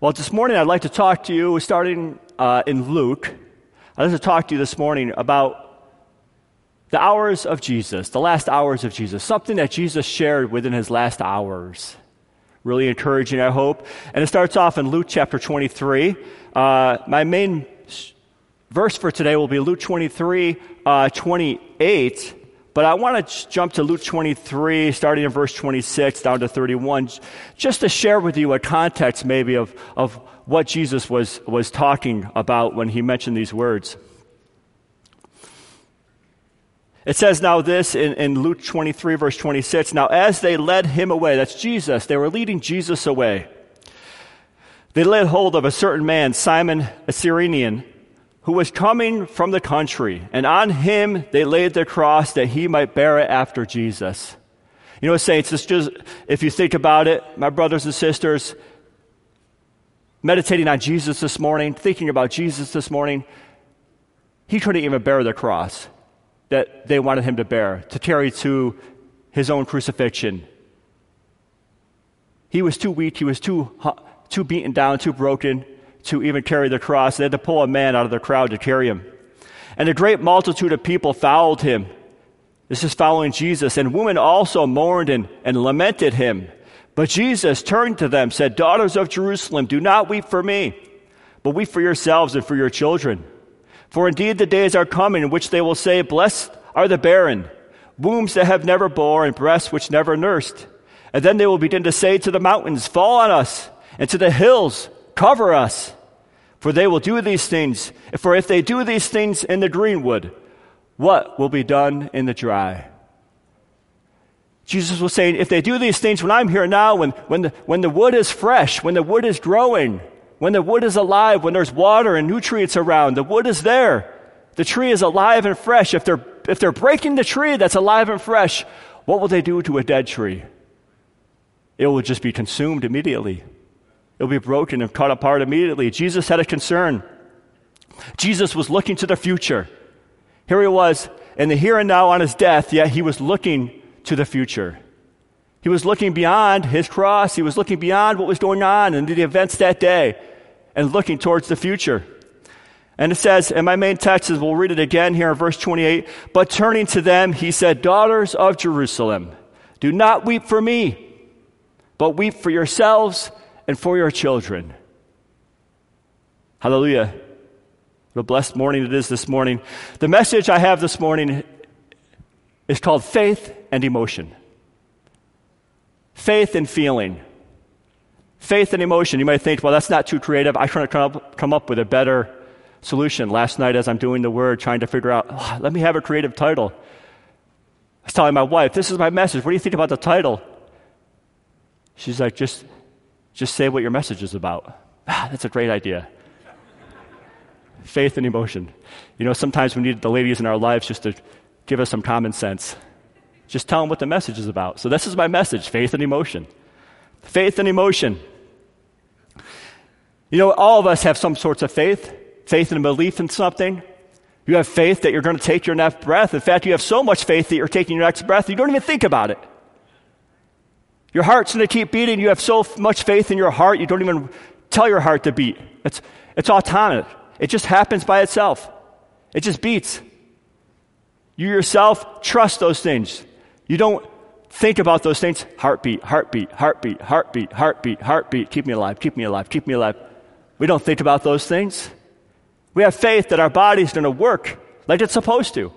Well, this morning I'd like to talk to you, starting uh, in Luke. I'd like to talk to you this morning about the hours of Jesus, the last hours of Jesus, something that Jesus shared within his last hours. Really encouraging, I hope. And it starts off in Luke chapter 23. Uh, my main verse for today will be Luke 23, uh, 28. But I want to jump to Luke 23, starting in verse 26 down to 31, just to share with you a context maybe of, of what Jesus was, was talking about when he mentioned these words. It says now this in, in Luke 23, verse 26. Now, as they led him away, that's Jesus, they were leading Jesus away. They laid hold of a certain man, Simon a Cyrenian who was coming from the country, and on him they laid the cross that he might bear it after Jesus. You know, saints, it's just, if you think about it, my brothers and sisters, meditating on Jesus this morning, thinking about Jesus this morning, he couldn't even bear the cross that they wanted him to bear, to carry to his own crucifixion. He was too weak, he was too, too beaten down, too broken to even carry the cross. They had to pull a man out of the crowd to carry him. And a great multitude of people followed him. This is following Jesus. And women also mourned and, and lamented him. But Jesus turned to them, said, Daughters of Jerusalem, do not weep for me, but weep for yourselves and for your children. For indeed the days are coming in which they will say, Blessed are the barren, wombs that have never bore, and breasts which never nursed. And then they will begin to say to the mountains, Fall on us, and to the hills, Cover us, for they will do these things. For if they do these things in the greenwood, what will be done in the dry? Jesus was saying, if they do these things when I'm here now, when, when, the, when the wood is fresh, when the wood is growing, when the wood is alive, when there's water and nutrients around, the wood is there. The tree is alive and fresh. If they're, if they're breaking the tree that's alive and fresh, what will they do to a dead tree? It will just be consumed immediately. It'll be broken and cut apart immediately. Jesus had a concern. Jesus was looking to the future. Here he was in the here and now on his death, yet he was looking to the future. He was looking beyond his cross. He was looking beyond what was going on and the events that day and looking towards the future. And it says, and my main text is, we'll read it again here in verse 28. But turning to them, he said, Daughters of Jerusalem, do not weep for me, but weep for yourselves and for your children. Hallelujah. What a blessed morning it is this morning. The message I have this morning is called faith and emotion. Faith and feeling. Faith and emotion. You might think, well, that's not too creative. I try to come up, come up with a better solution. Last night, as I'm doing the word, trying to figure out, oh, let me have a creative title. I was telling my wife, this is my message. What do you think about the title? She's like, just just say what your message is about. Ah, that's a great idea. Faith and emotion. You know, sometimes we need the ladies in our lives just to give us some common sense. Just tell them what the message is about. So, this is my message faith and emotion. Faith and emotion. You know, all of us have some sorts of faith faith and belief in something. You have faith that you're going to take your next breath. In fact, you have so much faith that you're taking your next breath, you don't even think about it. Your heart's going to keep beating. You have so much faith in your heart, you don't even tell your heart to beat. It's, it's autonomous. It just happens by itself. It just beats. You yourself trust those things. You don't think about those things. Heartbeat, heartbeat, heartbeat, heartbeat, heartbeat, heartbeat. Keep me alive, keep me alive, keep me alive. We don't think about those things. We have faith that our body's going to work like it's supposed to.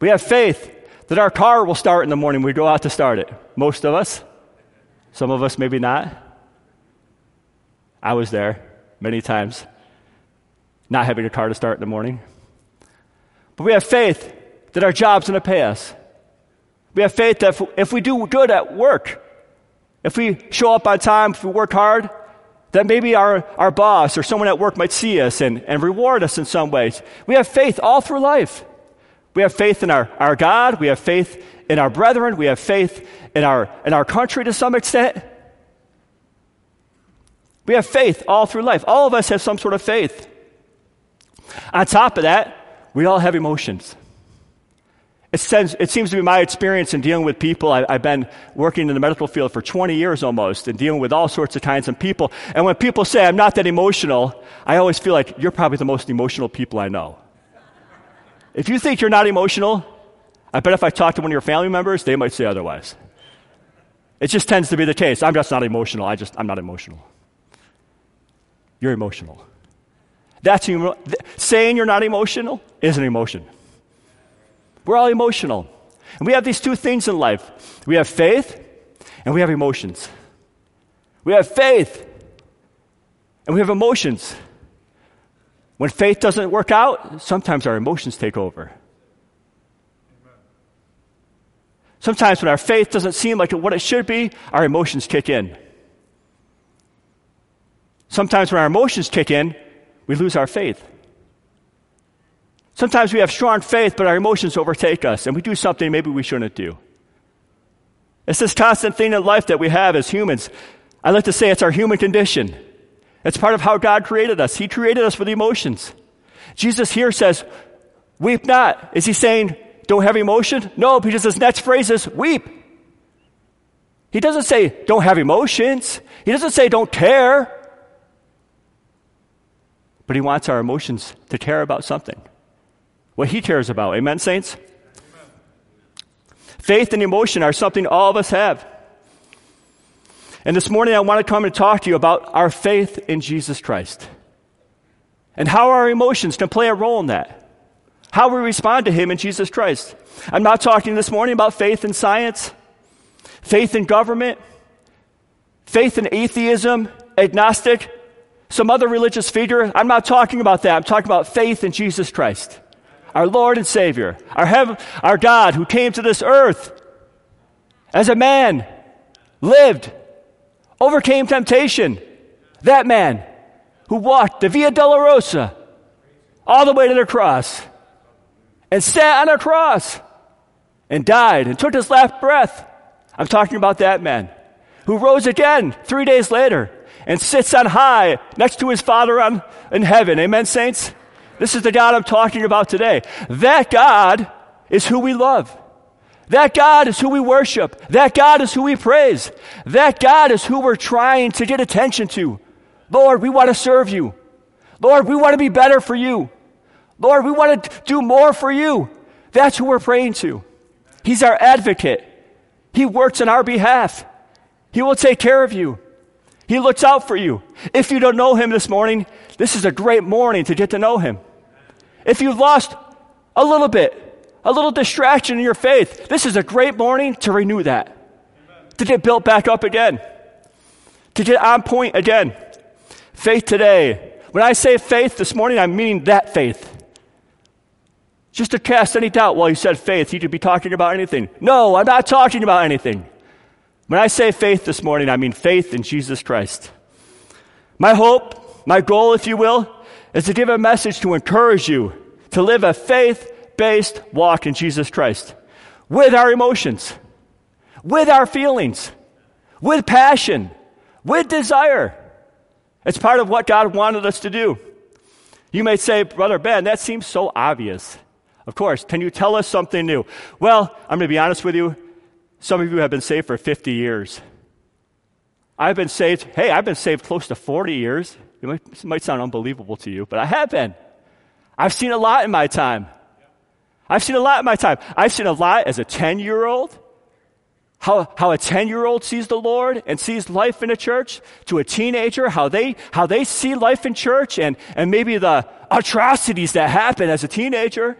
We have faith that our car will start in the morning we go out to start it. Most of us. Some of us, maybe not. I was there many times, not having a car to start in the morning. But we have faith that our job's going to pay us. We have faith that if we do good at work, if we show up on time, if we work hard, that maybe our, our boss or someone at work might see us and, and reward us in some ways. We have faith all through life. We have faith in our, our God. We have faith in our brethren. We have faith in our, in our country to some extent. We have faith all through life. All of us have some sort of faith. On top of that, we all have emotions. It, seems, it seems to be my experience in dealing with people. I, have been working in the medical field for 20 years almost and dealing with all sorts of kinds of people. And when people say I'm not that emotional, I always feel like you're probably the most emotional people I know. If you think you're not emotional, I bet if I talk to one of your family members, they might say otherwise. It just tends to be the case. I'm just not emotional. I just, I'm not emotional. You're emotional. That's saying you're not emotional is an emotion. We're all emotional. And we have these two things in life we have faith and we have emotions. We have faith and we have emotions. When faith doesn't work out, sometimes our emotions take over. Sometimes when our faith doesn't seem like what it should be, our emotions kick in. Sometimes when our emotions kick in, we lose our faith. Sometimes we have strong faith, but our emotions overtake us, and we do something maybe we shouldn't do. It's this constant thing in life that we have as humans. I like to say it's our human condition. It's part of how God created us. He created us with emotions. Jesus here says, Weep not. Is he saying, Don't have emotion? No, because his next phrase is, Weep. He doesn't say, Don't have emotions. He doesn't say, Don't care but He wants our emotions to care about something. What He cares about. Amen, saints? Faith and emotion are something all of us have. And this morning, I want to come and talk to you about our faith in Jesus Christ and how our emotions can play a role in that. How we respond to Him in Jesus Christ. I'm not talking this morning about faith in science, faith in government, faith in atheism, agnostic, some other religious figure. I'm not talking about that. I'm talking about faith in Jesus Christ, our Lord and Savior, our, heaven, our God who came to this earth as a man, lived, overcame temptation. That man who walked the Via Dolorosa all the way to the cross and sat on a cross and died and took his last breath. I'm talking about that man who rose again three days later and sits on high next to his Father on, in heaven. Amen, saints? This is the God I'm talking about today. That God is who we love. That God is who we worship. That God is who we praise. That God is who we're trying to get attention to. Lord, we want to serve you. Lord, we want to be better for you. Lord, we want to do more for you. That's who we're praying to. He's our advocate. He works on our behalf. He will take care of you. He looks out for you. If you don't know him this morning, this is a great morning to get to know him. If you've lost a little bit, a little distraction in your faith, this is a great morning to renew that, to get built back up again, to get on point again. Faith today. When I say faith this morning, I'm meaning that faith. Just to cast any doubt, well, you said faith, you could be talking about anything. No, I'm not talking about anything. When I say faith this morning, I mean faith in Jesus Christ. My hope, my goal, if you will, is to give a message to encourage you to live a faith based walk in Jesus Christ with our emotions, with our feelings, with passion, with desire. It's part of what God wanted us to do. You may say, Brother Ben, that seems so obvious. Of course, can you tell us something new? Well, I'm going to be honest with you. Some of you have been saved for 50 years. I've been saved, hey, I've been saved close to 40 years. It might, it might sound unbelievable to you, but I have been. I've seen a lot in my time. I've seen a lot in my time. I've seen a lot as a 10 year old, how, how a 10 year old sees the Lord and sees life in a church, to a teenager, how they, how they see life in church and, and maybe the atrocities that happen as a teenager.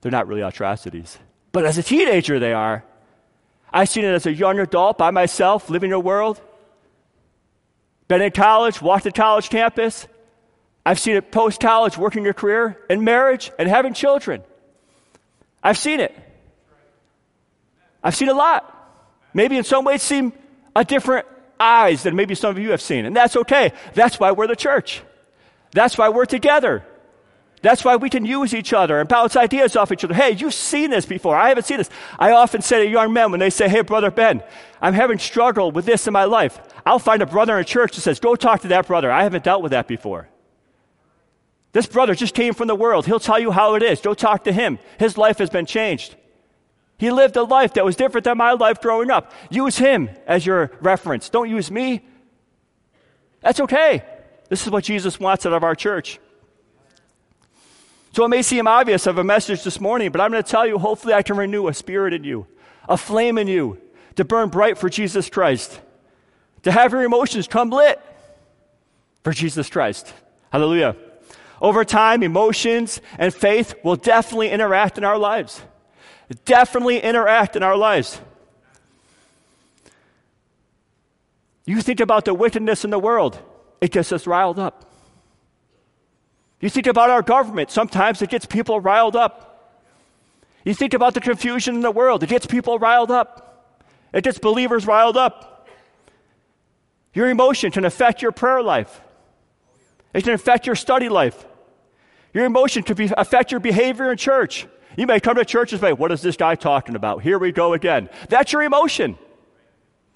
They're not really atrocities, but as a teenager, they are. I've seen it as a young adult by myself, living in a world. Been in college, walked the college campus. I've seen it post college, working your career, in marriage, and having children. I've seen it. I've seen a lot. Maybe in some ways seem a different eyes than maybe some of you have seen. And that's okay. That's why we're the church. That's why we're together. That's why we can use each other and bounce ideas off each other. Hey, you've seen this before. I haven't seen this. I often say to young men when they say, Hey, Brother Ben, I'm having struggle with this in my life. I'll find a brother in church that says, Go talk to that brother. I haven't dealt with that before. This brother just came from the world. He'll tell you how it is. Go talk to him. His life has been changed. He lived a life that was different than my life growing up. Use him as your reference. Don't use me. That's okay. This is what Jesus wants out of our church. So it may seem obvious of a message this morning, but I'm going to tell you hopefully I can renew a spirit in you, a flame in you to burn bright for Jesus Christ, to have your emotions come lit for Jesus Christ. Hallelujah. Over time, emotions and faith will definitely interact in our lives. Definitely interact in our lives. You think about the wickedness in the world, it gets us riled up. You think about our government, sometimes it gets people riled up. You think about the confusion in the world, it gets people riled up. It gets believers riled up. Your emotion can affect your prayer life. It can affect your study life. Your emotion can be, affect your behavior in church. You may come to church and say, What is this guy talking about? Here we go again. That's your emotion.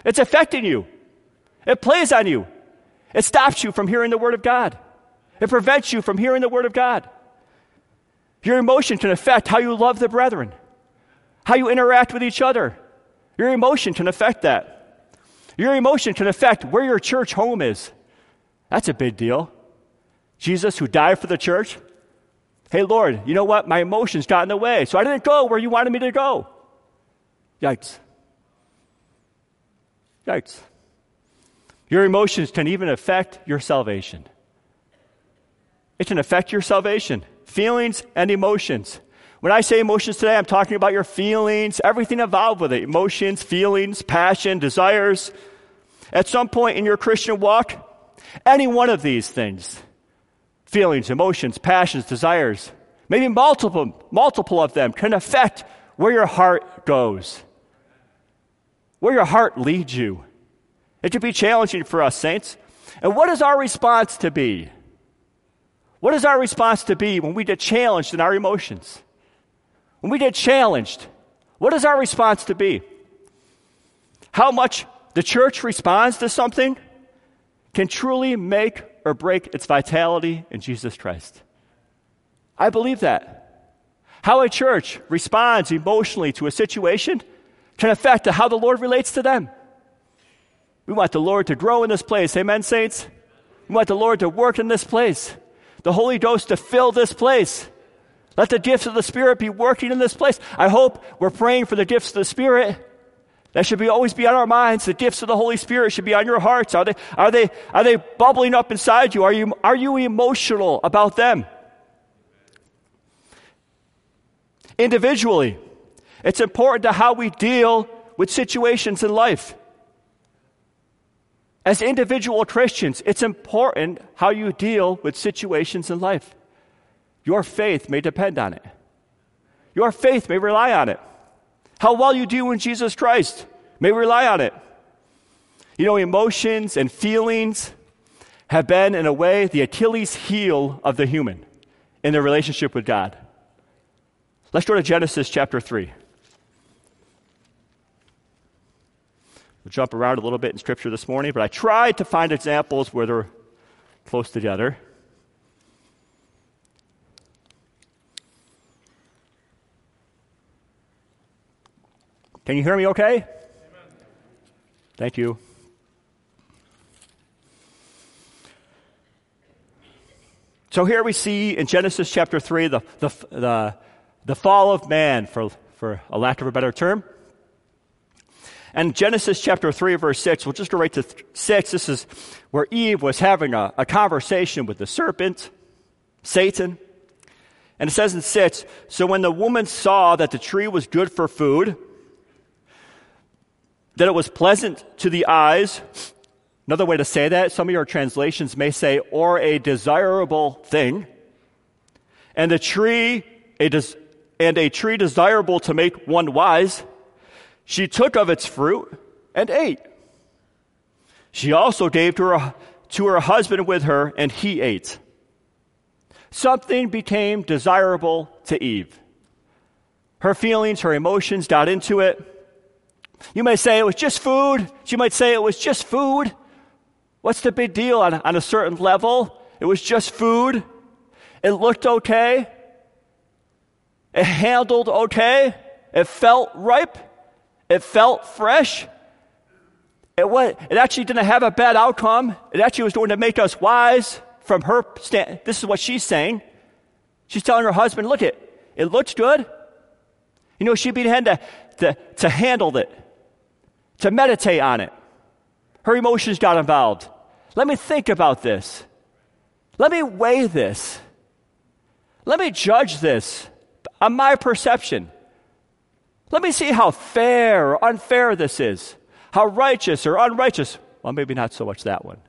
It's affecting you, it plays on you, it stops you from hearing the Word of God, it prevents you from hearing the Word of God. Your emotion can affect how you love the brethren, how you interact with each other. Your emotion can affect that. Your emotion can affect where your church home is. That's a big deal. Jesus, who died for the church, Hey, Lord, you know what? My emotions got in the way, so I didn't go where you wanted me to go. Yikes. Yikes. Your emotions can even affect your salvation. It can affect your salvation, feelings and emotions. When I say emotions today, I'm talking about your feelings, everything involved with it emotions, feelings, passion, desires. At some point in your Christian walk, any one of these things feelings, emotions, passions, desires, maybe multiple, multiple of them can affect where your heart goes, where your heart leads you. It can be challenging for us, saints. And what is our response to be? What is our response to be when we get challenged in our emotions? When we get challenged, what is our response to be? How much the church responds to something can truly make or break its vitality in Jesus Christ. I believe that. How a church responds emotionally to a situation can affect how the Lord relates to them. We want the Lord to grow in this place. Amen, saints? We want the Lord to work in this place, the Holy Ghost to fill this place. Let the gifts of the Spirit be working in this place. I hope we're praying for the gifts of the Spirit that should be always be on our minds. The gifts of the Holy Spirit should be on your hearts. Are they, are they, are they bubbling up inside you? Are you, are you emotional about them? Individually, it's important to how we deal with situations in life. As individual Christians, it's important how you deal with situations in life. Your faith may depend on it. Your faith may rely on it. How well you do in Jesus Christ may rely on it. You know, emotions and feelings have been, in a way, the Achilles heel of the human in their relationship with God. Let's go to Genesis chapter 3. We'll jump around a little bit in Scripture this morning, but I tried to find examples where they're close together. Can you hear me okay? Amen. Thank you. So here we see in Genesis chapter 3 the, the, the, the fall of man, for, for a lack of a better term. And Genesis chapter 3, verse 6, we'll just go right to 6. This is where Eve was having a, a conversation with the serpent, Satan. And it says in 6 So when the woman saw that the tree was good for food, that it was pleasant to the eyes. Another way to say that, some of your translations may say, or a desirable thing. And a tree, a des- and a tree desirable to make one wise. She took of its fruit and ate. She also gave to her, to her husband with her, and he ate. Something became desirable to Eve. Her feelings, her emotions got into it. You may say it was just food. She might say it was just food. What's the big deal on, on a certain level? It was just food. It looked okay. It handled okay. It felt ripe. It felt fresh. It, was, it actually didn't have a bad outcome. It actually was going to make us wise from her stand. This is what she's saying. She's telling her husband, look, it, it looks good. You know, she'd be had to, to, to handle it, to meditate on it. Her emotions got involved. Let me think about this. Let me weigh this. Let me judge this on my perception. Let me see how fair or unfair this is, how righteous or unrighteous. Well, maybe not so much that one.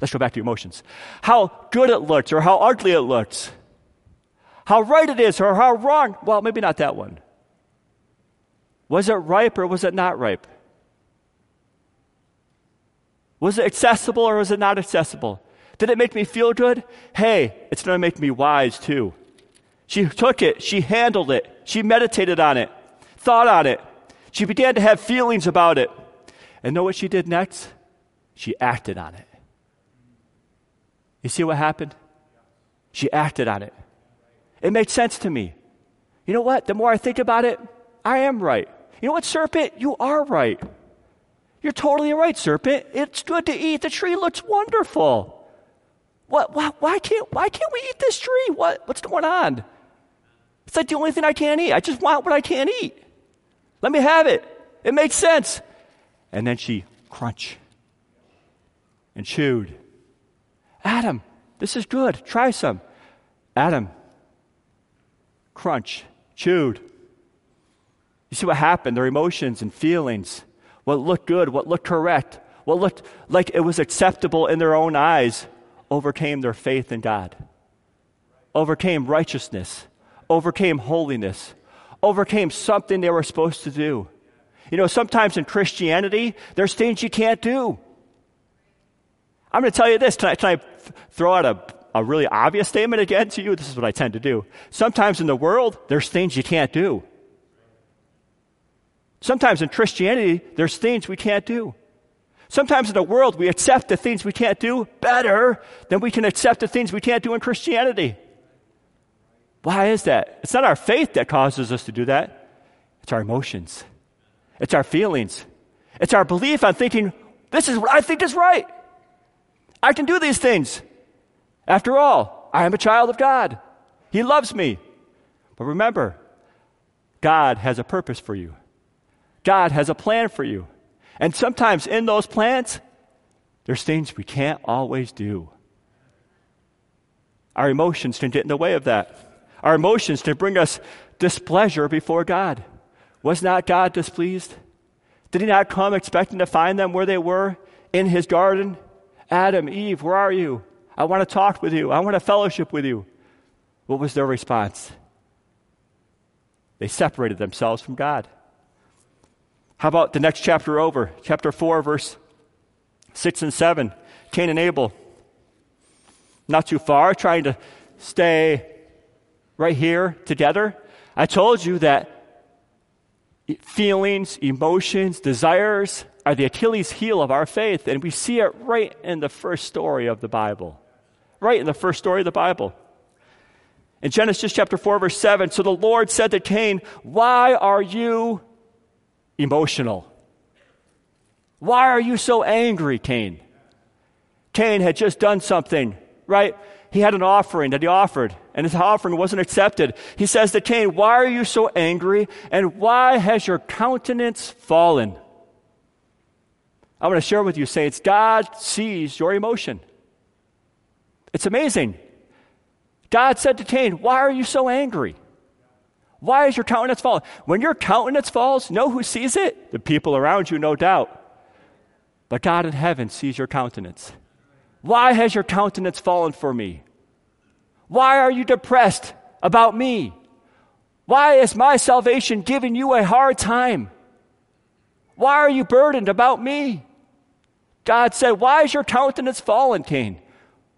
Let's go back to emotions. How good it looks or how ugly it looks. How right it is or how wrong. Well, maybe not that one. Was it ripe or was it not ripe? Was it accessible or was it not accessible? Did it make me feel good? Hey, it's going to make me wise too. She took it, she handled it, she meditated on it, thought on it. She began to have feelings about it. And know what she did next? She acted on it. You see what happened? She acted on it. It made sense to me. You know what? The more I think about it, I am right. You know what, serpent? You are right. You're totally right, serpent. It's good to eat. The tree looks wonderful. What, why, why, can't, why can't we eat this tree? What, what's going on? It's like the only thing I can't eat. I just want what I can't eat. Let me have it. It makes sense. And then she crunch and chewed. Adam, this is good. Try some. Adam, crunch, chewed. You see what happened? Their emotions and feelings, what looked good, what looked correct, what looked like it was acceptable in their own eyes, overcame their faith in God, overcame righteousness, overcame holiness, overcame something they were supposed to do. You know, sometimes in Christianity, there's things you can't do. I'm going to tell you this. Can I, can I throw out a, a really obvious statement again to you? This is what I tend to do. Sometimes in the world, there's things you can't do. Sometimes in Christianity, there's things we can't do. Sometimes in the world, we accept the things we can't do better than we can accept the things we can't do in Christianity. Why is that? It's not our faith that causes us to do that, it's our emotions, it's our feelings, it's our belief on thinking, this is what I think is right. I can do these things. After all, I am a child of God. He loves me. But remember, God has a purpose for you. God has a plan for you. And sometimes in those plans, there's things we can't always do. Our emotions can get in the way of that. Our emotions can bring us displeasure before God. Was not God displeased? Did he not come expecting to find them where they were in his garden? Adam, Eve, where are you? I want to talk with you. I want to fellowship with you. What was their response? They separated themselves from God. How about the next chapter over? Chapter 4, verse 6 and 7. Cain and Abel. Not too far, trying to stay right here together. I told you that feelings, emotions, desires are the Achilles heel of our faith, and we see it right in the first story of the Bible. Right in the first story of the Bible. In Genesis chapter 4, verse 7, so the Lord said to Cain, Why are you emotional. Why are you so angry, Cain? Cain had just done something, right? He had an offering that he offered, and his offering wasn't accepted. He says to Cain, Why are you so angry, and why has your countenance fallen? I want to share with you, saints, God sees your emotion. It's amazing. God said to Cain, Why are you so angry? Why is your countenance fallen? When your countenance falls, know who sees it? The people around you, no doubt. But God in heaven sees your countenance. Why has your countenance fallen for me? Why are you depressed about me? Why is my salvation giving you a hard time? Why are you burdened about me? God said, Why is your countenance fallen, Cain?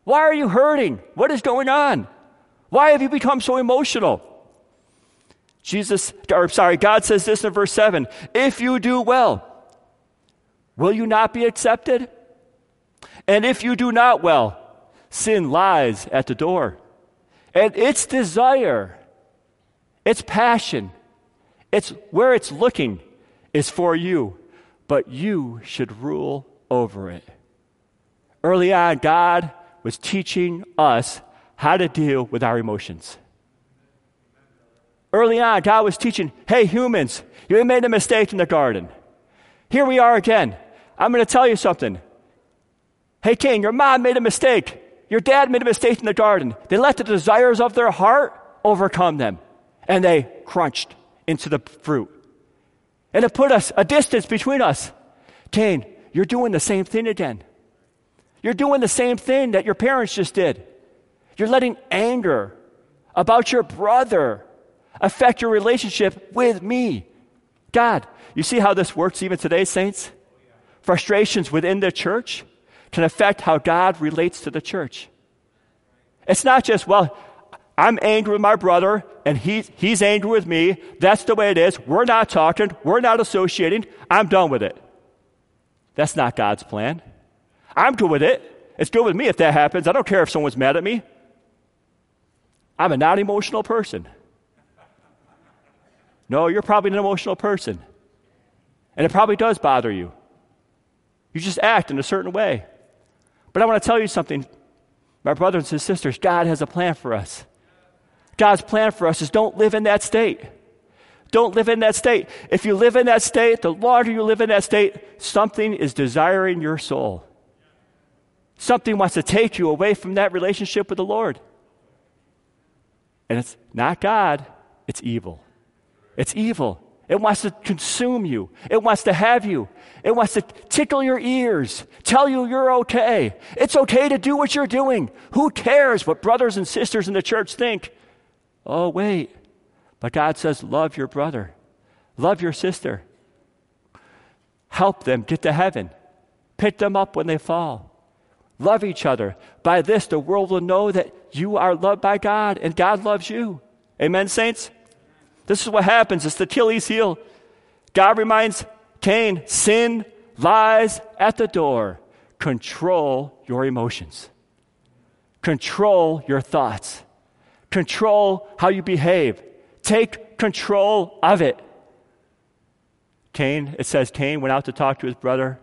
Why are you hurting? What is going on? Why have you become so emotional? Jesus, or sorry, God says this in verse 7 If you do well, will you not be accepted? And if you do not well, Sin lies at the door. And its desire, its passion, it's where it's looking is for you, but you should rule over it. Early on, God was teaching us how to deal with our emotions. Early on, God was teaching, hey, humans, you made a mistake in the garden. Here we are again. I'm going to tell you something. Hey, Cain, your mom made a mistake. Your dad made a mistake in the garden. They let the desires of their heart overcome them, and they crunched into the fruit. And it put us a distance between us. Cain, you're doing the same thing again. You're doing the same thing that your parents just did. You're letting anger about your brother affect your relationship with me. God, you see how this works even today, saints? Frustrations within the church can affect how God relates to the church. It's not just, well, I'm angry with my brother and he, he's angry with me. That's the way it is. We're not talking. We're not associating. I'm done with it. That's not God's plan. I'm good with it. It's good with me if that happens. I don't care if someone's mad at me. I'm a non emotional person. No, you're probably an emotional person. And it probably does bother you. You just act in a certain way. But I want to tell you something, my brothers and sisters God has a plan for us. God's plan for us is don't live in that state. Don't live in that state. If you live in that state, the longer you live in that state, something is desiring your soul. Something wants to take you away from that relationship with the Lord. And it's not God, it's evil. It's evil. It wants to consume you. It wants to have you. It wants to tickle your ears, tell you you're okay. It's okay to do what you're doing. Who cares what brothers and sisters in the church think? Oh, wait. But God says, love your brother, love your sister, help them get to heaven, pick them up when they fall. Love each other. By this, the world will know that you are loved by God and God loves you. Amen, saints? This is what happens. It's the Achilles heel. God reminds Cain sin lies at the door. Control your emotions, control your thoughts, control how you behave. Take control of it. Cain, it says, Cain went out to talk to his brother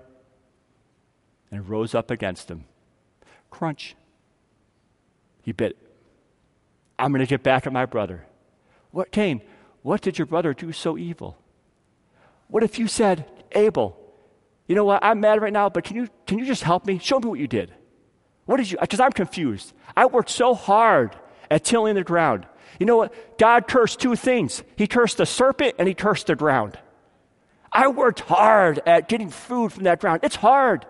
and rose up against him. Crunch. He bit. I'm going to get back at my brother. What, Cain, what did your brother do so evil? What if you said, Abel, you know what, I'm mad right now, but can you, can you just help me? Show me what you did. What did you, because I'm confused. I worked so hard at tilling the ground. You know what? God cursed two things He cursed the serpent and He cursed the ground. I worked hard at getting food from that ground. It's hard.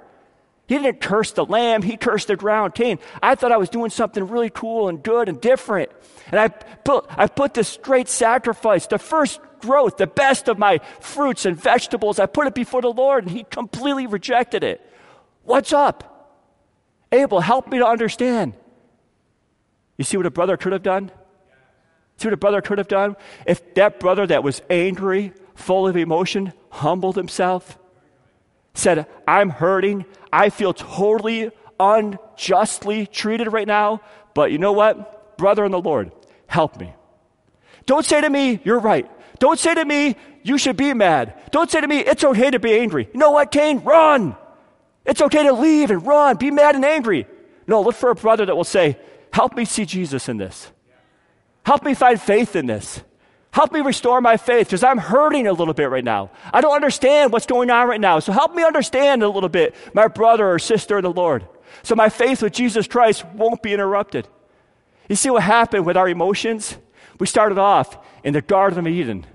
He didn't curse the lamb, he cursed the ground. Cain, I thought I was doing something really cool and good and different. And I put, I put this great sacrifice, the first growth, the best of my fruits and vegetables, I put it before the Lord, and he completely rejected it. What's up? Abel, help me to understand. You see what a brother could have done? See what a brother could have done? If that brother that was angry, full of emotion, humbled himself, said, I'm hurting. I feel totally unjustly treated right now. But you know what? Brother in the Lord, help me. Don't say to me, you're right. Don't say to me, you should be mad. Don't say to me, it's okay to be angry. You know what, Cain? Run. It's okay to leave and run. Be mad and angry. No, look for a brother that will say, help me see Jesus in this. Help me find faith in this. Help me restore my faith because I'm hurting a little bit right now. I don't understand what's going on right now. So help me understand a little bit, my brother or sister in the Lord. So my faith with Jesus Christ won't be interrupted. You see what happened with our emotions? We started off in the Garden of Eden.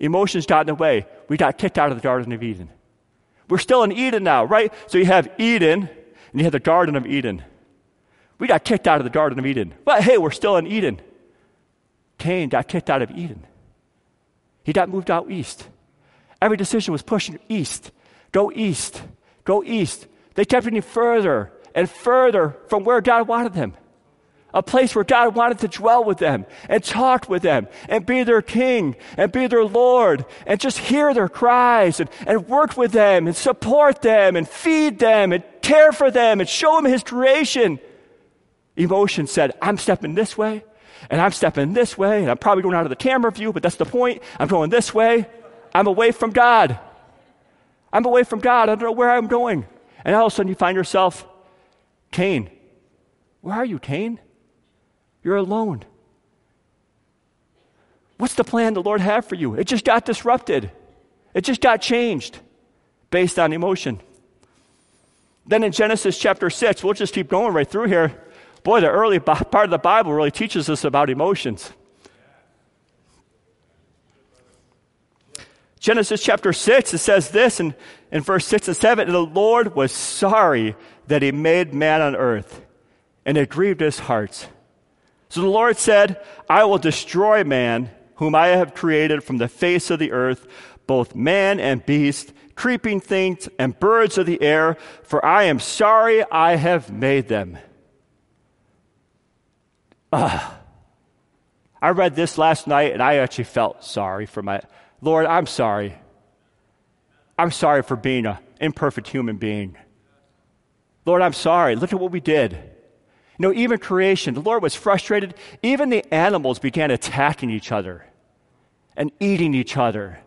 Emotions got in the way. We got kicked out of the Garden of Eden. We're still in Eden now, right? So you have Eden and you have the Garden of Eden. We got kicked out of the Garden of Eden. But hey, we're still in Eden. Cain got kicked out of Eden. He got moved out east. Every decision was pushing east. Go east. Go east. They kept getting further and further from where God wanted them. A place where God wanted to dwell with them and talk with them and be their king and be their Lord and just hear their cries and, and work with them and support them and feed them and care for them and show them his creation. Emotion said, I'm stepping this way, and I'm stepping this way, and I'm probably going out of the camera view, but that's the point. I'm going this way. I'm away from God. I'm away from God. I don't know where I'm going. And all of a sudden you find yourself, Cain. Where are you, Cain? You're alone. What's the plan the Lord had for you? It just got disrupted. It just got changed based on emotion. Then in Genesis chapter 6, we'll just keep going right through here. Boy, the early part of the Bible really teaches us about emotions. Genesis chapter 6, it says this in, in verse 6 and 7 The Lord was sorry that he made man on earth, and it grieved his heart. So the Lord said, I will destroy man, whom I have created from the face of the earth, both man and beast, creeping things and birds of the air, for I am sorry I have made them. Ah. I read this last night and I actually felt sorry for my Lord, I'm sorry. I'm sorry for being an imperfect human being. Lord, I'm sorry. Look at what we did. You know, even creation, the Lord was frustrated. Even the animals began attacking each other and eating each other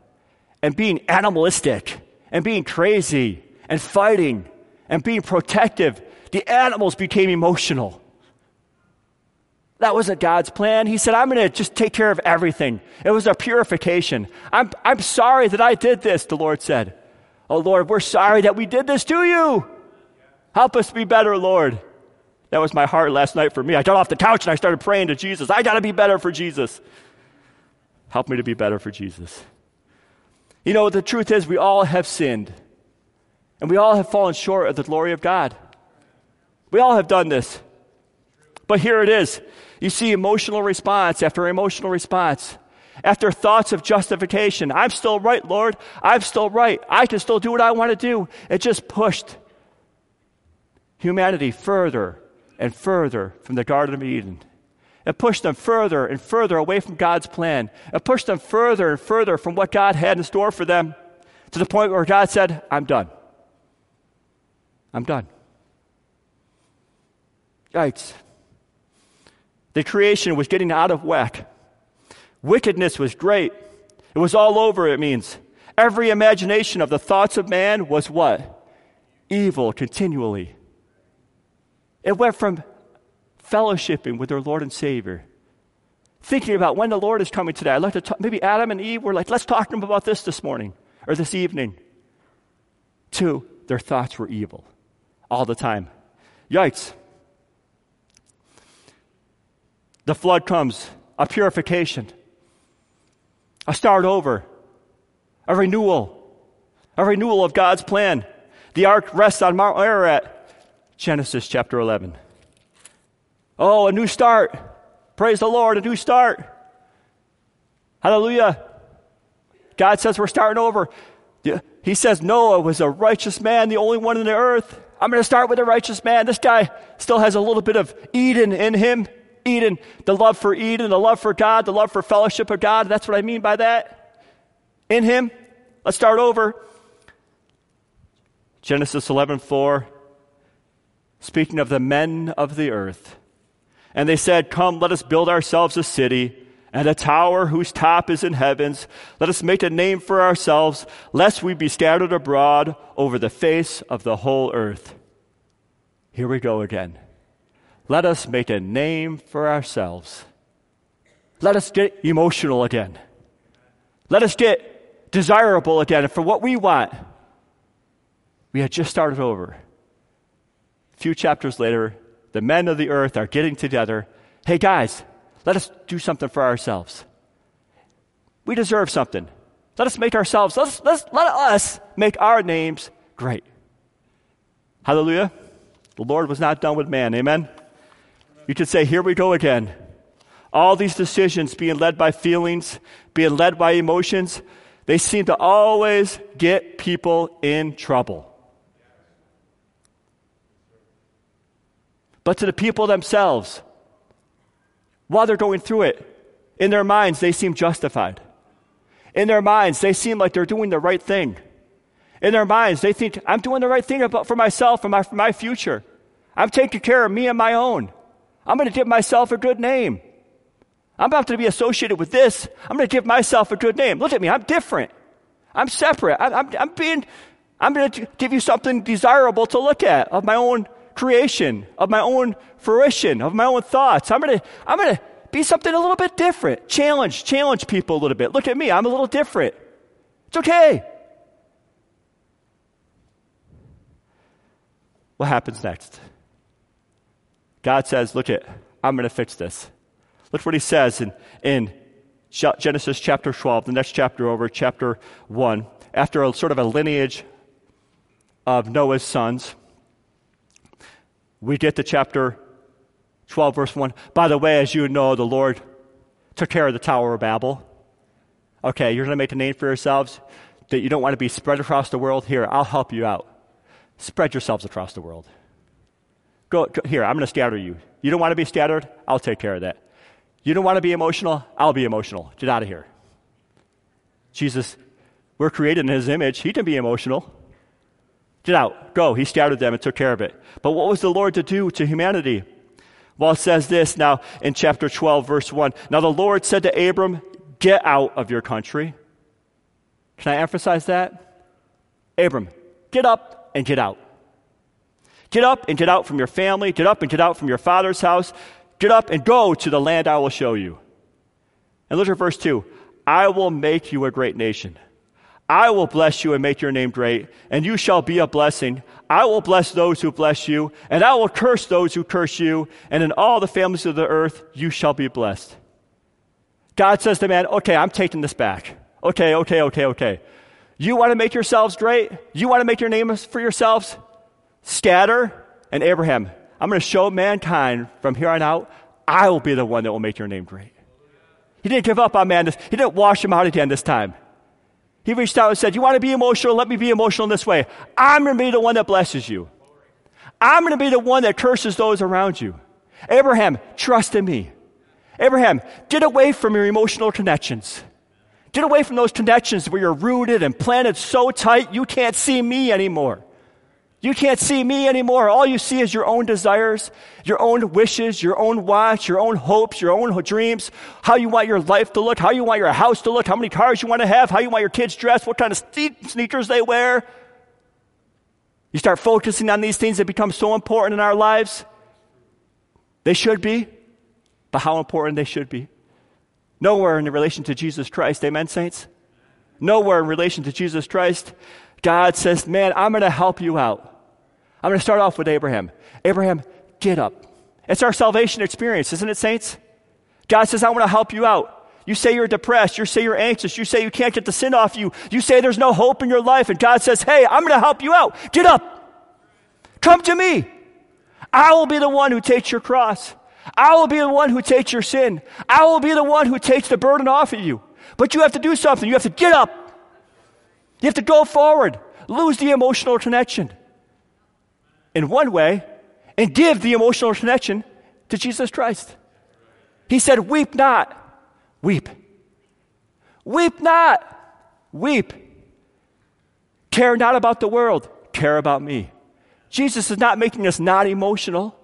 and being animalistic and being crazy and fighting and being protective. The animals became emotional. That wasn't God's plan. He said, I'm going to just take care of everything. It was a purification. I'm, I'm sorry that I did this, the Lord said. Oh, Lord, we're sorry that we did this to you. Help us be better, Lord. That was my heart last night for me. I got off the couch and I started praying to Jesus. I got to be better for Jesus. Help me to be better for Jesus. You know, the truth is, we all have sinned, and we all have fallen short of the glory of God. We all have done this. But here it is. You see emotional response after emotional response. After thoughts of justification. I'm still right, Lord. I'm still right. I can still do what I want to do. It just pushed humanity further and further from the Garden of Eden. It pushed them further and further away from God's plan. It pushed them further and further from what God had in store for them to the point where God said, I'm done. I'm done. Yikes. The creation was getting out of whack. Wickedness was great. It was all over, it means. Every imagination of the thoughts of man was what? Evil continually. It went from fellowshipping with their Lord and Savior, thinking about when the Lord is coming today. I'd like to talk, maybe Adam and Eve were like, let's talk to them about this this morning or this evening. Two, their thoughts were evil all the time. Yikes. The flood comes, a purification, a start over, a renewal, a renewal of God's plan. The ark rests on Mount Ararat, Genesis chapter 11. Oh, a new start. Praise the Lord, a new start. Hallelujah. God says we're starting over. He says Noah was a righteous man, the only one in the earth. I'm going to start with a righteous man. This guy still has a little bit of Eden in him. Eden, the love for Eden, the love for God, the love for fellowship of God. That's what I mean by that. In him. Let's start over. Genesis 11:4 speaking of the men of the earth. And they said, "Come, let us build ourselves a city and a tower whose top is in heavens. Let us make a name for ourselves, lest we be scattered abroad over the face of the whole earth." Here we go again. Let us make a name for ourselves. Let us get emotional again. Let us get desirable again for what we want. We had just started over. A few chapters later, the men of the earth are getting together. Hey, guys, let us do something for ourselves. We deserve something. Let us make ourselves, let's, let's, let us make our names great. Hallelujah. The Lord was not done with man. Amen. You could say, here we go again. All these decisions being led by feelings, being led by emotions, they seem to always get people in trouble. But to the people themselves, while they're going through it, in their minds, they seem justified. In their minds, they seem like they're doing the right thing. In their minds, they think, I'm doing the right thing for myself and my, for my future. I'm taking care of me and my own. I'm going to give myself a good name. I'm about to be associated with this. I'm going to give myself a good name. Look at me. I'm different. I'm separate. I, I'm, I'm being, I'm going to give you something desirable to look at of my own creation, of my own fruition, of my own thoughts. I'm going to, I'm going to be something a little bit different. Challenge, challenge people a little bit. Look at me. I'm a little different. It's okay. What happens next? God says, Look at, I'm going to fix this. Look what he says in, in Genesis chapter 12, the next chapter over, chapter 1. After a sort of a lineage of Noah's sons, we get to chapter 12, verse 1. By the way, as you know, the Lord took care of the Tower of Babel. Okay, you're going to make a name for yourselves that you don't want to be spread across the world. Here, I'll help you out. Spread yourselves across the world. Go, go here, I'm going to scatter you. You don't want to be scattered? I'll take care of that. You don't want to be emotional? I'll be emotional. Get out of here. Jesus, we're created in his image. He can be emotional. Get out. Go. He scattered them and took care of it. But what was the Lord to do to humanity? Well, it says this now in chapter 12, verse 1. Now the Lord said to Abram, Get out of your country. Can I emphasize that? Abram, get up and get out. Get up and get out from your family. Get up and get out from your father's house. Get up and go to the land I will show you. And look at verse 2 I will make you a great nation. I will bless you and make your name great, and you shall be a blessing. I will bless those who bless you, and I will curse those who curse you, and in all the families of the earth you shall be blessed. God says to man, okay, I'm taking this back. Okay, okay, okay, okay. You want to make yourselves great? You want to make your name for yourselves? Scatter. And Abraham, I'm going to show mankind from here on out, I will be the one that will make your name great. He didn't give up on man. He didn't wash him out again this time. He reached out and said, You want to be emotional? Let me be emotional in this way. I'm going to be the one that blesses you. I'm going to be the one that curses those around you. Abraham, trust in me. Abraham, get away from your emotional connections. Get away from those connections where you're rooted and planted so tight you can't see me anymore. You can't see me anymore. All you see is your own desires, your own wishes, your own wants, your own hopes, your own dreams, how you want your life to look, how you want your house to look, how many cars you want to have, how you want your kids dressed, what kind of sneakers they wear. You start focusing on these things that become so important in our lives. They should be, but how important they should be. Nowhere in relation to Jesus Christ, amen, saints? Nowhere in relation to Jesus Christ. God says, Man, I'm going to help you out. I'm going to start off with Abraham. Abraham, get up. It's our salvation experience, isn't it, saints? God says, I want to help you out. You say you're depressed. You say you're anxious. You say you can't get the sin off you. You say there's no hope in your life. And God says, Hey, I'm going to help you out. Get up. Come to me. I will be the one who takes your cross. I will be the one who takes your sin. I will be the one who takes the burden off of you. But you have to do something. You have to get up. You have to go forward, lose the emotional connection in one way, and give the emotional connection to Jesus Christ. He said, Weep not, weep. Weep not, weep. Care not about the world, care about me. Jesus is not making us not emotional.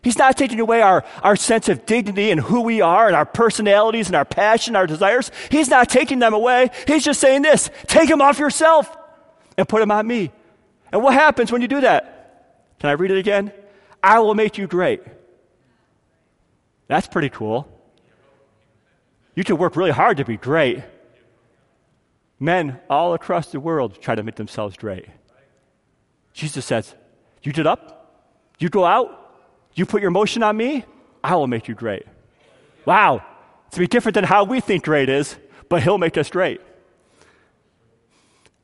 He's not taking away our, our sense of dignity and who we are and our personalities and our passion, our desires. He's not taking them away. He's just saying this take them off yourself and put them on me. And what happens when you do that? Can I read it again? I will make you great. That's pretty cool. You can work really hard to be great. Men all across the world try to make themselves great. Jesus says, You get up, you go out, you put your motion on me, I will make you great. Wow. It's be different than how we think great is, but He'll make us great.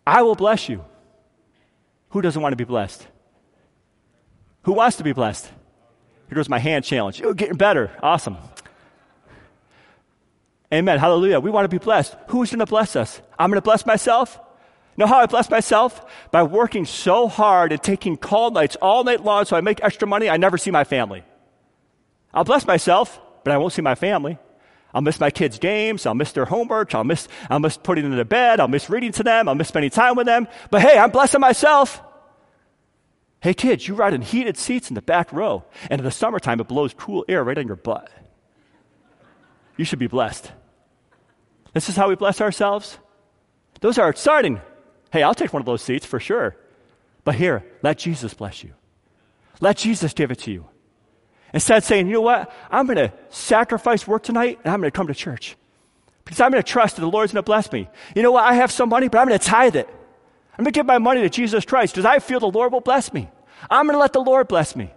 I will bless you. Who doesn't want to be blessed? Who wants to be blessed? Here goes my hand challenge. You're getting better. Awesome. Amen. Hallelujah. We want to be blessed. Who's going to bless us? I'm going to bless myself. Know how I bless myself? By working so hard and taking call nights all night long so I make extra money, I never see my family. I'll bless myself, but I won't see my family. I'll miss my kids' games. I'll miss their homework. I'll miss, I'll miss putting them to bed. I'll miss reading to them. I'll miss spending time with them. But hey, I'm blessing myself. Hey, kids, you ride in heated seats in the back row, and in the summertime, it blows cool air right on your butt. You should be blessed. This is how we bless ourselves. Those are exciting. Hey, I'll take one of those seats for sure. But here, let Jesus bless you. Let Jesus give it to you. Instead of saying, you know what, I'm going to sacrifice work tonight and I'm going to come to church. Because I'm going to trust that the Lord's going to bless me. You know what, I have some money, but I'm going to tithe it. I'm going to give my money to Jesus Christ because I feel the Lord will bless me. I'm going to let the Lord bless me.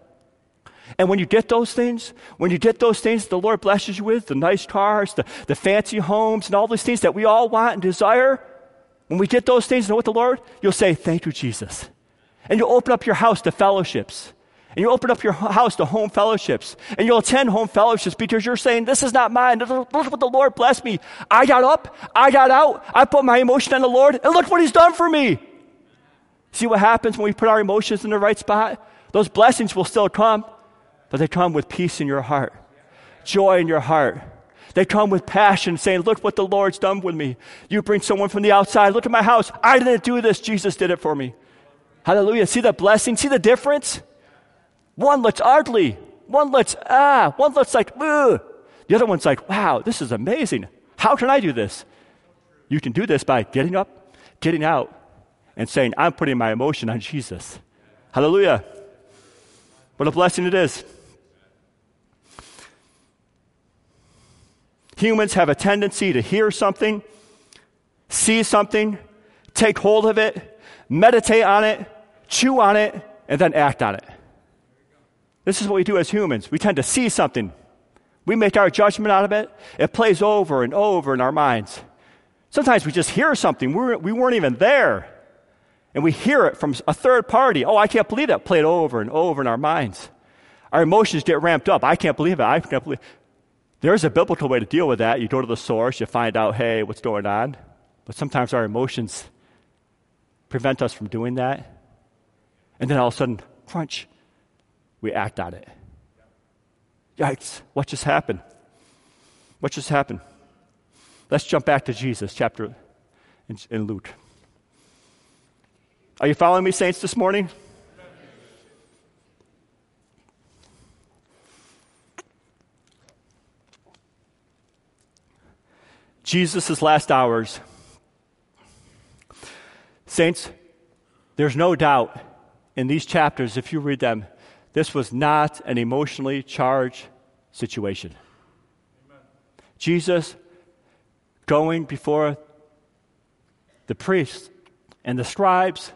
And when you get those things, when you get those things the Lord blesses you with, the nice cars, the, the fancy homes, and all these things that we all want and desire, when we get those things and know what the Lord, you'll say, Thank you, Jesus. And you'll open up your house to fellowships. And you open up your house to home fellowships. And you'll attend home fellowships because you're saying, This is not mine. Look what the Lord blessed me. I got up, I got out, I put my emotion on the Lord, and look what He's done for me. See what happens when we put our emotions in the right spot? Those blessings will still come, but they come with peace in your heart, joy in your heart. They come with passion, saying, Look what the Lord's done with me. You bring someone from the outside, look at my house. I didn't do this, Jesus did it for me. Hallelujah. See the blessing? See the difference? One looks ugly, one looks, ah, one looks like, ugh. The other one's like, wow, this is amazing. How can I do this? You can do this by getting up, getting out, and saying, I'm putting my emotion on Jesus. Hallelujah. What a blessing it is. Humans have a tendency to hear something, see something, take hold of it, meditate on it, chew on it, and then act on it. This is what we do as humans. We tend to see something, we make our judgment out of it, it plays over and over in our minds. Sometimes we just hear something, we weren't, we weren't even there and we hear it from a third party. Oh, I can't believe that. Play it over and over in our minds. Our emotions get ramped up. I can't believe it. I can't believe. There's a biblical way to deal with that. You go to the source, you find out, hey, what's going on. But sometimes our emotions prevent us from doing that. And then all of a sudden, crunch, we act on it. Yikes, what just happened? What just happened? Let's jump back to Jesus, chapter in, in Luke. Are you following me, saints, this morning? Jesus' last hours. Saints, there's no doubt in these chapters, if you read them, this was not an emotionally charged situation. Amen. Jesus going before the priests and the scribes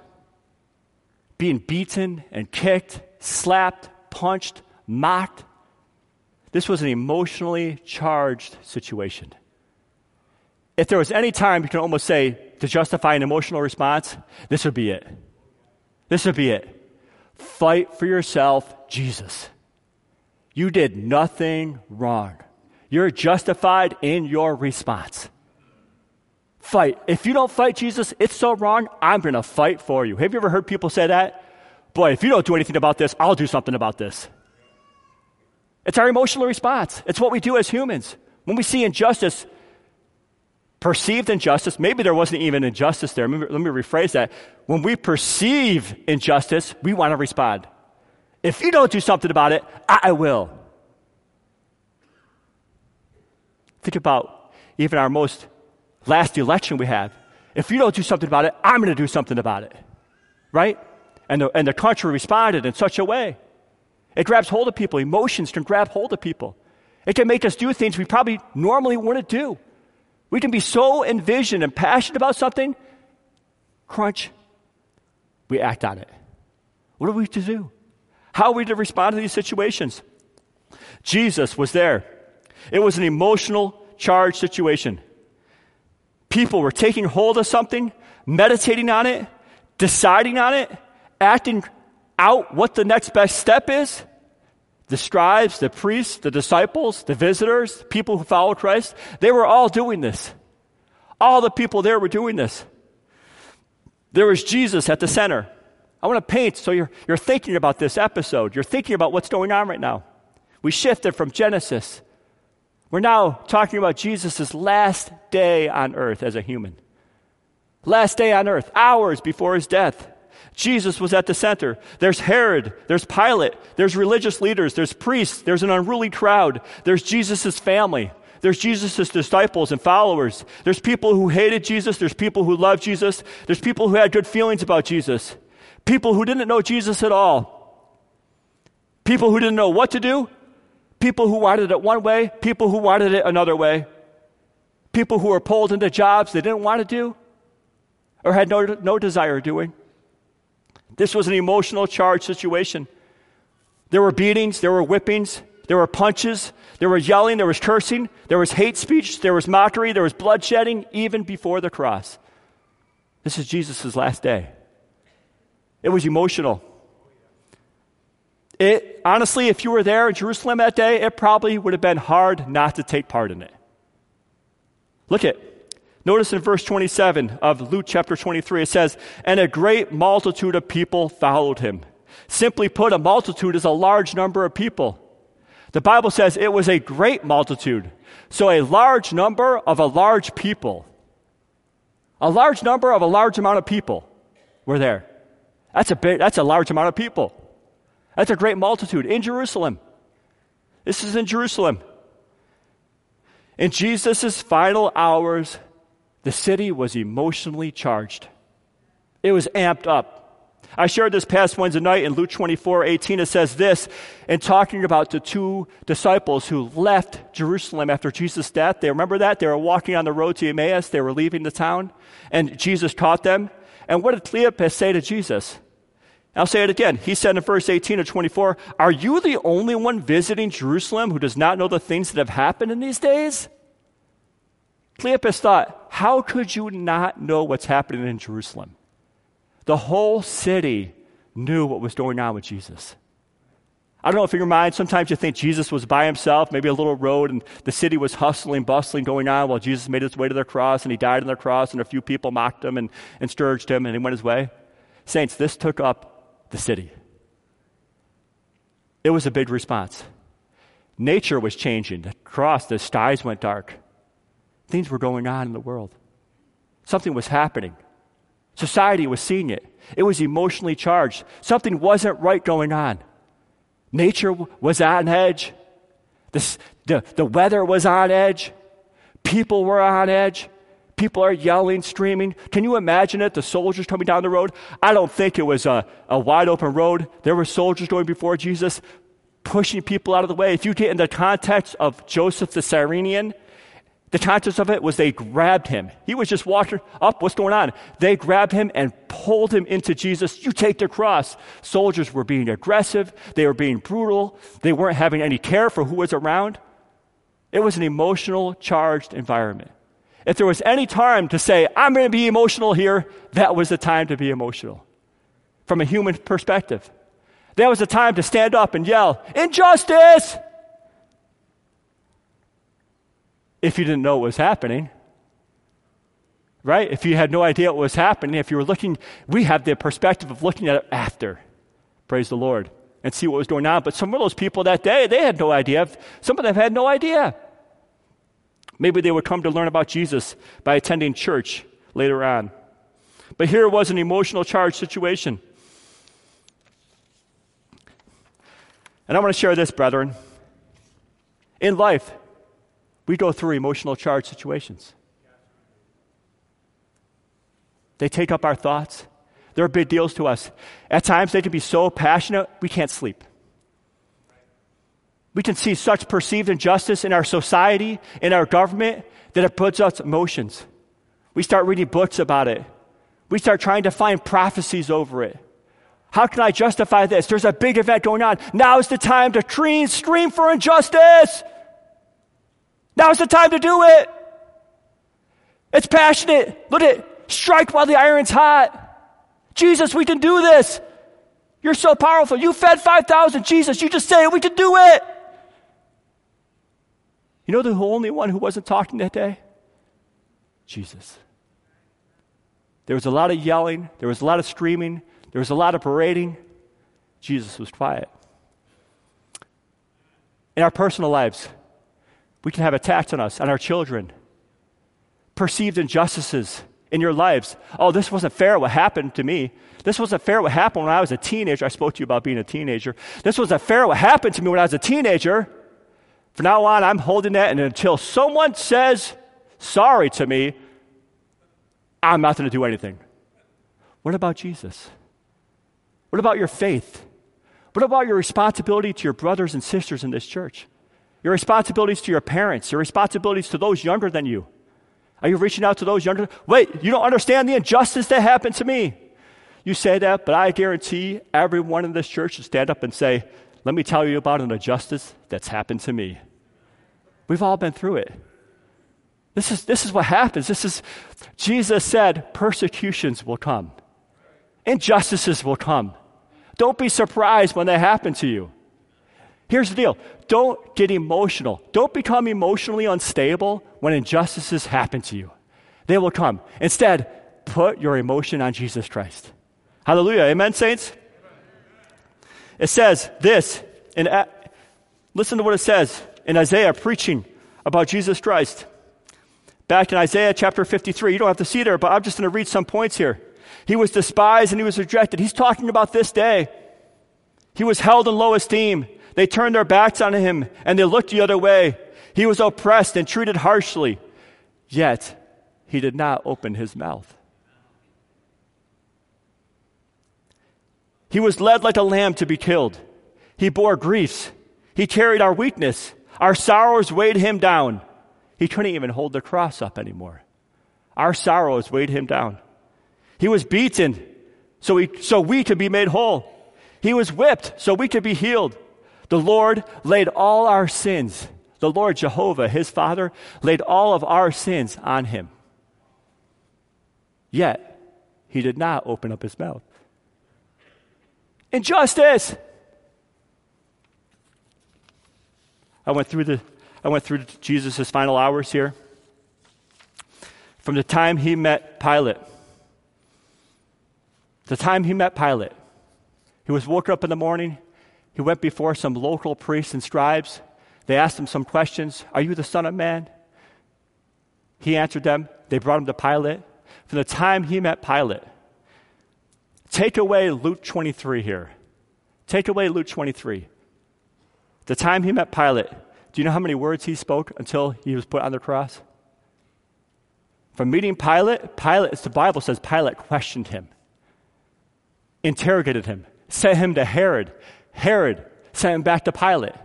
being beaten and kicked, slapped, punched, mocked. This was an emotionally charged situation. If there was any time you can almost say to justify an emotional response, this would be it. This would be it. Fight for yourself, Jesus. You did nothing wrong. You're justified in your response. Fight. If you don't fight Jesus, it's so wrong, I'm going to fight for you. Have you ever heard people say that? Boy, if you don't do anything about this, I'll do something about this. It's our emotional response. It's what we do as humans. When we see injustice, perceived injustice, maybe there wasn't even injustice there. Let me, let me rephrase that. When we perceive injustice, we want to respond. If you don't do something about it, I will. Think about even our most last election we had. If you don't do something about it, I'm going to do something about it. Right? And the, and the country responded in such a way. It grabs hold of people. Emotions can grab hold of people. It can make us do things we probably normally wouldn't do. We can be so envisioned and passionate about something, crunch, we act on it. What are we to do? How are we to respond to these situations? Jesus was there. It was an emotional, charged situation. People were taking hold of something, meditating on it, deciding on it, acting out what the next best step is. The scribes, the priests, the disciples, the visitors, people who follow Christ, they were all doing this. All the people there were doing this. There was Jesus at the center. I want to paint so you're, you're thinking about this episode. You're thinking about what's going on right now. We shifted from Genesis we're now talking about Jesus' last day on earth as a human. Last day on earth, hours before his death. Jesus was at the center. There's Herod, there's Pilate, there's religious leaders, there's priests, there's an unruly crowd, there's Jesus' family, there's Jesus' disciples and followers. There's people who hated Jesus, there's people who loved Jesus, there's people who had good feelings about Jesus, people who didn't know Jesus at all, people who didn't know what to do, people who wanted it one way, people who wanted it another way, people who were pulled into jobs they didn't want to do or had no, no desire doing. This was an emotional charged situation. There were beatings, there were whippings, there were punches, there was yelling, there was cursing, there was hate speech, there was mockery, there was bloodshedding, even before the cross. This is Jesus' last day. It was emotional. It, honestly, if you were there in Jerusalem that day, it probably would have been hard not to take part in it. Look at Notice in verse 27 of Luke chapter 23, it says, And a great multitude of people followed him. Simply put, a multitude is a large number of people. The Bible says it was a great multitude. So a large number of a large people. A large number of a large amount of people were there. That's a big, that's a large amount of people. That's a great multitude in Jerusalem. This is in Jerusalem. In Jesus' final hours, the city was emotionally charged. It was amped up. I shared this past Wednesday night in Luke 24 18. It says this in talking about the two disciples who left Jerusalem after Jesus' death. They remember that? They were walking on the road to Emmaus. They were leaving the town, and Jesus taught them. And what did Cleopas say to Jesus? I'll say it again. He said in verse 18 of 24, Are you the only one visiting Jerusalem who does not know the things that have happened in these days? Cleopas thought, how could you not know what's happening in Jerusalem? The whole city knew what was going on with Jesus. I don't know if in your mind, sometimes you think Jesus was by himself, maybe a little road, and the city was hustling, bustling, going on while Jesus made his way to the cross, and he died on the cross, and a few people mocked him and, and scourged him, and he went his way. Saints, this took up the city. It was a big response. Nature was changing. The cross, the skies went dark. Things were going on in the world. Something was happening. Society was seeing it. It was emotionally charged. Something wasn't right going on. Nature was on edge. The, the, the weather was on edge. People were on edge. People are yelling, screaming. Can you imagine it? The soldiers coming down the road. I don't think it was a, a wide open road. There were soldiers going before Jesus, pushing people out of the way. If you get in the context of Joseph the Cyrenian, the context of it was they grabbed him. He was just walking up. What's going on? They grabbed him and pulled him into Jesus. You take the cross. Soldiers were being aggressive. They were being brutal. They weren't having any care for who was around. It was an emotional, charged environment. If there was any time to say, I'm going to be emotional here, that was the time to be emotional from a human perspective. That was the time to stand up and yell, Injustice! if you didn't know what was happening. Right? If you had no idea what was happening, if you were looking, we have the perspective of looking at it after. Praise the Lord. And see what was going on. But some of those people that day, they had no idea. Some of them had no idea. Maybe they would come to learn about Jesus by attending church later on. But here was an emotional charged situation. And I want to share this, brethren. In life, we go through emotional charged situations. They take up our thoughts. They're big deals to us. At times, they can be so passionate, we can't sleep. We can see such perceived injustice in our society, in our government, that it puts us emotions. We start reading books about it. We start trying to find prophecies over it. How can I justify this? There's a big event going on. Now is the time to scream, scream for injustice. Now is the time to do it. It's passionate. Look at strike while the iron's hot. Jesus, we can do this. You're so powerful. You fed 5,000. Jesus, you just say it. We can do it. You know the only one who wasn't talking that day? Jesus. There was a lot of yelling, there was a lot of screaming, there was a lot of parading. Jesus was quiet. In our personal lives, we can have attacks on us, on our children, perceived injustices in your lives. Oh, this wasn't fair what happened to me. This wasn't fair what happened when I was a teenager. I spoke to you about being a teenager. This wasn't fair what happened to me when I was a teenager. From now on, I'm holding that, and until someone says sorry to me, I'm not going to do anything. What about Jesus? What about your faith? What about your responsibility to your brothers and sisters in this church? Your responsibilities to your parents, your responsibilities to those younger than you. Are you reaching out to those younger? Wait, you don't understand the injustice that happened to me. You say that, but I guarantee everyone in this church will stand up and say, Let me tell you about an injustice that's happened to me. We've all been through it. This is, this is what happens. This is, Jesus said, persecutions will come, injustices will come. Don't be surprised when they happen to you. Here's the deal don't get emotional. Don't become emotionally unstable when injustices happen to you. They will come. Instead, put your emotion on Jesus Christ. Hallelujah. Amen, saints? It says this, in, listen to what it says in Isaiah preaching about Jesus Christ. Back in Isaiah chapter 53, you don't have to see there, but I'm just going to read some points here. He was despised and he was rejected. He's talking about this day. He was held in low esteem. They turned their backs on him and they looked the other way. He was oppressed and treated harshly, yet he did not open his mouth. He was led like a lamb to be killed. He bore griefs. He carried our weakness. Our sorrows weighed him down. He couldn't even hold the cross up anymore. Our sorrows weighed him down. He was beaten so, he, so we could be made whole. He was whipped so we could be healed. The Lord laid all our sins, the Lord Jehovah, his Father, laid all of our sins on him. Yet, he did not open up his mouth. Injustice! I went through the I went through Jesus' final hours here. From the time he met Pilate, the time he met Pilate, he was woke up in the morning, he went before some local priests and scribes. They asked him some questions Are you the Son of Man? He answered them. They brought him to Pilate. From the time he met Pilate, take away Luke 23 here. Take away Luke 23. The time he met Pilate, do you know how many words he spoke until he was put on the cross? From meeting Pilate, Pilate, the Bible says Pilate questioned him, interrogated him, sent him to Herod, Herod sent him back to Pilate.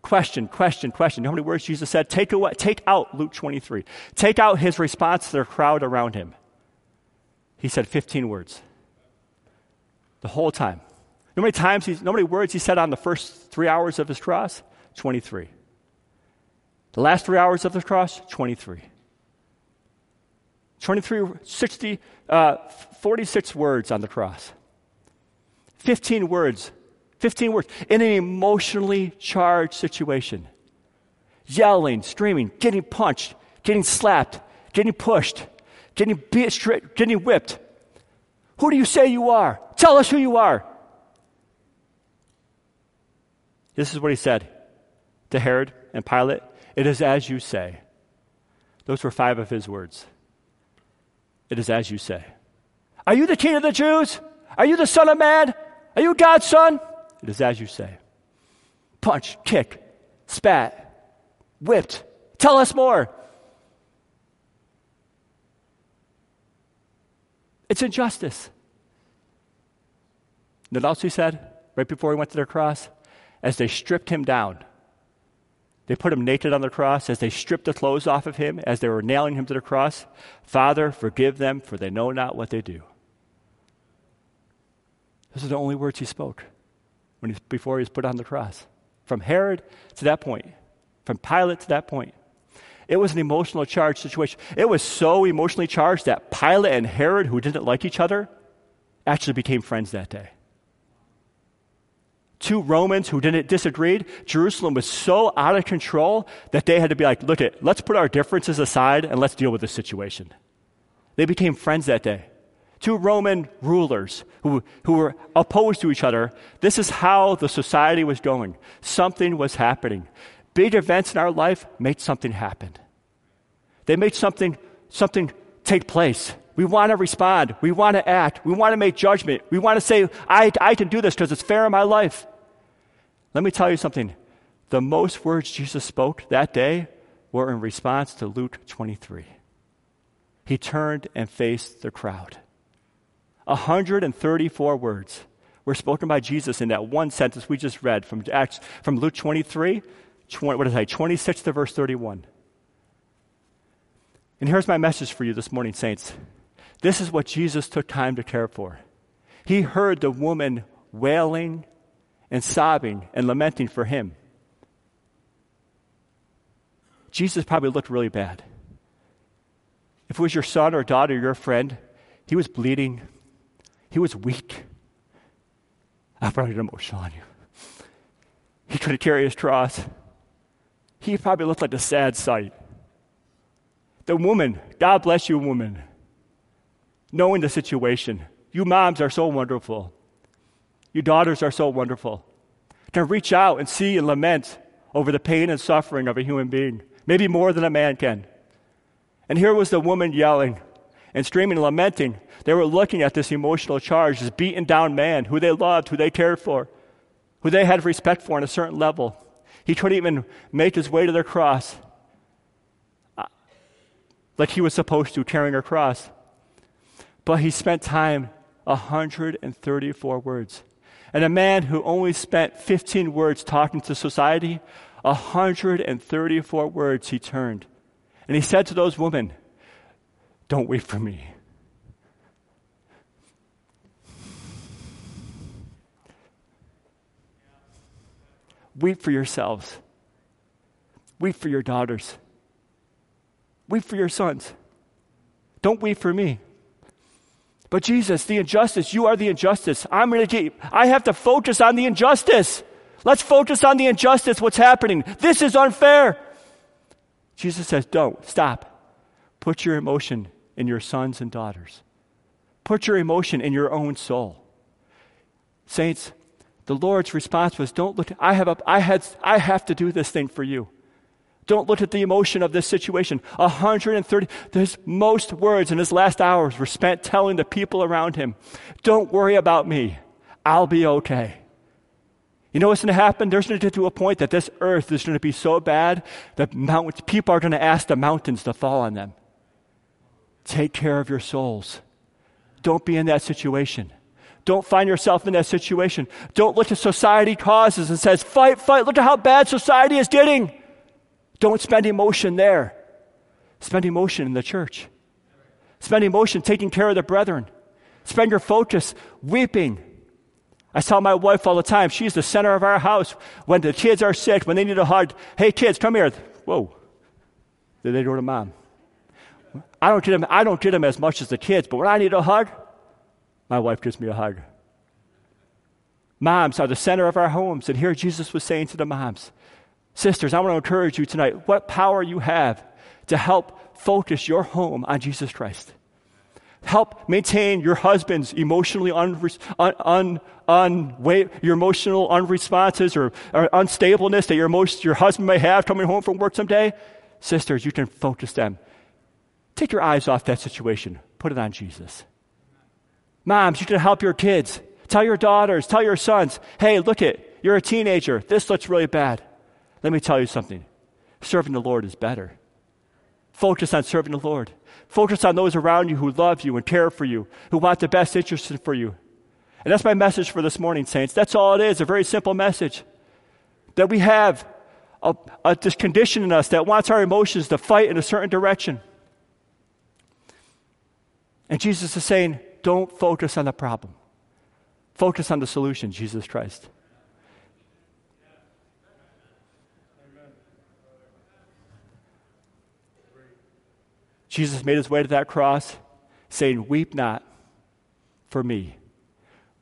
Question, question, question. How many words Jesus said? Take, away, take out Luke 23. Take out his response to the crowd around him. He said 15 words. The whole time. You know how many times he, you know how many words he said on the first three hours of his cross? 23. The last three hours of the cross? 23. 23, 60, uh, 46 words on the cross. 15 words 15 words, in an emotionally charged situation. Yelling, screaming, getting punched, getting slapped, getting pushed, getting beat, getting whipped. Who do you say you are? Tell us who you are. This is what he said to Herod and Pilate It is as you say. Those were five of his words. It is as you say. Are you the king of the Jews? Are you the son of man? Are you God's son? It is as you say. Punch, kick, spat, whipped. Tell us more. It's injustice. What else he said right before he went to their cross? As they stripped him down, they put him naked on the cross. As they stripped the clothes off of him, as they were nailing him to the cross, Father, forgive them, for they know not what they do. Those are the only words he spoke when he, before he was put on the cross. From Herod to that point, from Pilate to that point. It was an emotional charged situation. It was so emotionally charged that Pilate and Herod, who didn't like each other, actually became friends that day. Two Romans who didn't disagree. Jerusalem was so out of control that they had to be like, look at, let's put our differences aside and let's deal with this situation. They became friends that day two Roman rulers who, who were opposed to each other. This is how the society was going. Something was happening. Big events in our life made something happen. They made something, something take place. We want to respond. We want to act. We want to make judgment. We want to say, I, I can do this because it's fair in my life. Let me tell you something. The most words Jesus spoke that day were in response to Luke 23. He turned and faced the crowd. 134 words were spoken by Jesus in that one sentence we just read from Acts, from Luke 23, 20, what did I say, 26 to verse 31. And here's my message for you this morning, saints. This is what Jesus took time to care for. He heard the woman wailing and sobbing and lamenting for him. Jesus probably looked really bad. If it was your son or daughter, or your friend, he was bleeding, he was weak. I brought an emotion on you. He couldn't carry his cross. He probably looked like a sad sight. The woman, God bless you, woman, knowing the situation. You moms are so wonderful. You daughters are so wonderful. To reach out and see and lament over the pain and suffering of a human being, maybe more than a man can. And here was the woman yelling and screaming and lamenting. They were looking at this emotional charge, this beaten down man who they loved, who they cared for, who they had respect for on a certain level. He couldn't even make his way to their cross uh, like he was supposed to, carrying a cross. But he spent time 134 words. And a man who only spent 15 words talking to society, 134 words he turned and he said to those women, Don't weep for me. Weep for yourselves. Weep for your daughters. Weep for your sons. Don't weep for me. But Jesus, the injustice, you are the injustice. I'm going to keep, I have to focus on the injustice. Let's focus on the injustice, what's happening. This is unfair. Jesus says, Don't, stop. Put your emotion in your sons and daughters. Put your emotion in your own soul. Saints, the Lord's response was, Don't look, I have, a, I, had, I have to do this thing for you. Don't look at the emotion of this situation. 130, there's most words in his last hours were spent telling the people around him, Don't worry about me. I'll be okay. You know what's going to happen? There's going to get to a point that this earth is going to be so bad that mountains, people are going to ask the mountains to fall on them. Take care of your souls. Don't be in that situation. Don't find yourself in that situation. Don't look at society causes and says, fight, fight. Look at how bad society is getting. Don't spend emotion there. Spend emotion in the church. Spend emotion taking care of the brethren. Spend your focus weeping I tell my wife all the time, she's the center of our house. When the kids are sick, when they need a hug, hey kids, come here. Whoa. Then they go to mom. I don't get them, I don't get them as much as the kids, but when I need a hug, my wife gives me a hug. Moms are the center of our homes. And here Jesus was saying to the moms, Sisters, I want to encourage you tonight what power you have to help focus your home on Jesus Christ help maintain your husband's emotionally un, un, un, un, your emotional unresponses or, or unstableness that your, most, your husband may have coming home from work someday, sisters, you can focus them. Take your eyes off that situation. Put it on Jesus. Moms, you can help your kids. Tell your daughters, tell your sons, hey, look it, you're a teenager. This looks really bad. Let me tell you something. Serving the Lord is better. Focus on serving the Lord. Focus on those around you who love you and care for you, who want the best interest for you. And that's my message for this morning, saints. That's all it is a very simple message. That we have a, a, this condition in us that wants our emotions to fight in a certain direction. And Jesus is saying, don't focus on the problem, focus on the solution, Jesus Christ. Jesus made his way to that cross, saying, Weep not for me,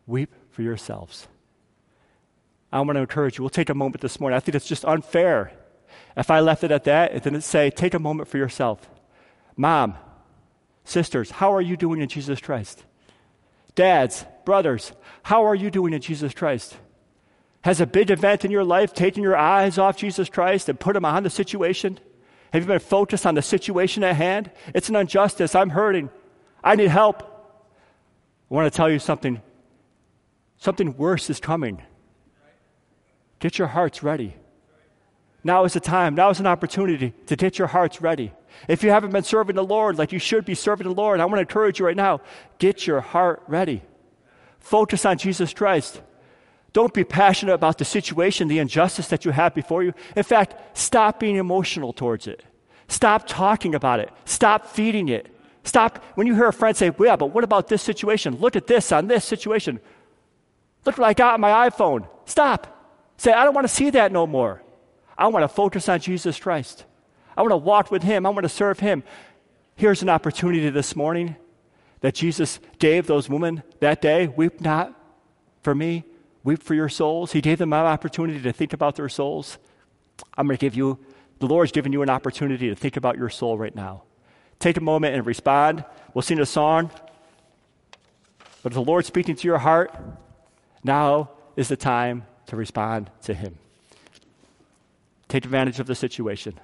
weep for yourselves. I want to encourage you. We'll take a moment this morning. I think it's just unfair if I left it at that and didn't say, Take a moment for yourself. Mom, sisters, how are you doing in Jesus Christ? Dads, brothers, how are you doing in Jesus Christ? Has a big event in your life taken your eyes off Jesus Christ and put them on the situation? Have you been focused on the situation at hand? It's an injustice. I'm hurting. I need help. I want to tell you something. Something worse is coming. Get your hearts ready. Now is the time. Now is an opportunity to get your hearts ready. If you haven't been serving the Lord like you should be serving the Lord, I want to encourage you right now get your heart ready. Focus on Jesus Christ. Don't be passionate about the situation, the injustice that you have before you. In fact, stop being emotional towards it. Stop talking about it. Stop feeding it. Stop when you hear a friend say, well, Yeah, but what about this situation? Look at this on this situation. Look what I got on my iPhone. Stop. Say, I don't want to see that no more. I want to focus on Jesus Christ. I want to walk with Him. I want to serve Him. Here's an opportunity this morning that Jesus gave those women that day. Weep not for me, weep for your souls. He gave them an opportunity to think about their souls. I'm going to give you, the Lord's given you an opportunity to think about your soul right now. Take a moment and respond. We'll sing a song. But if the Lord's speaking to your heart, now is the time to respond to Him. Take advantage of the situation.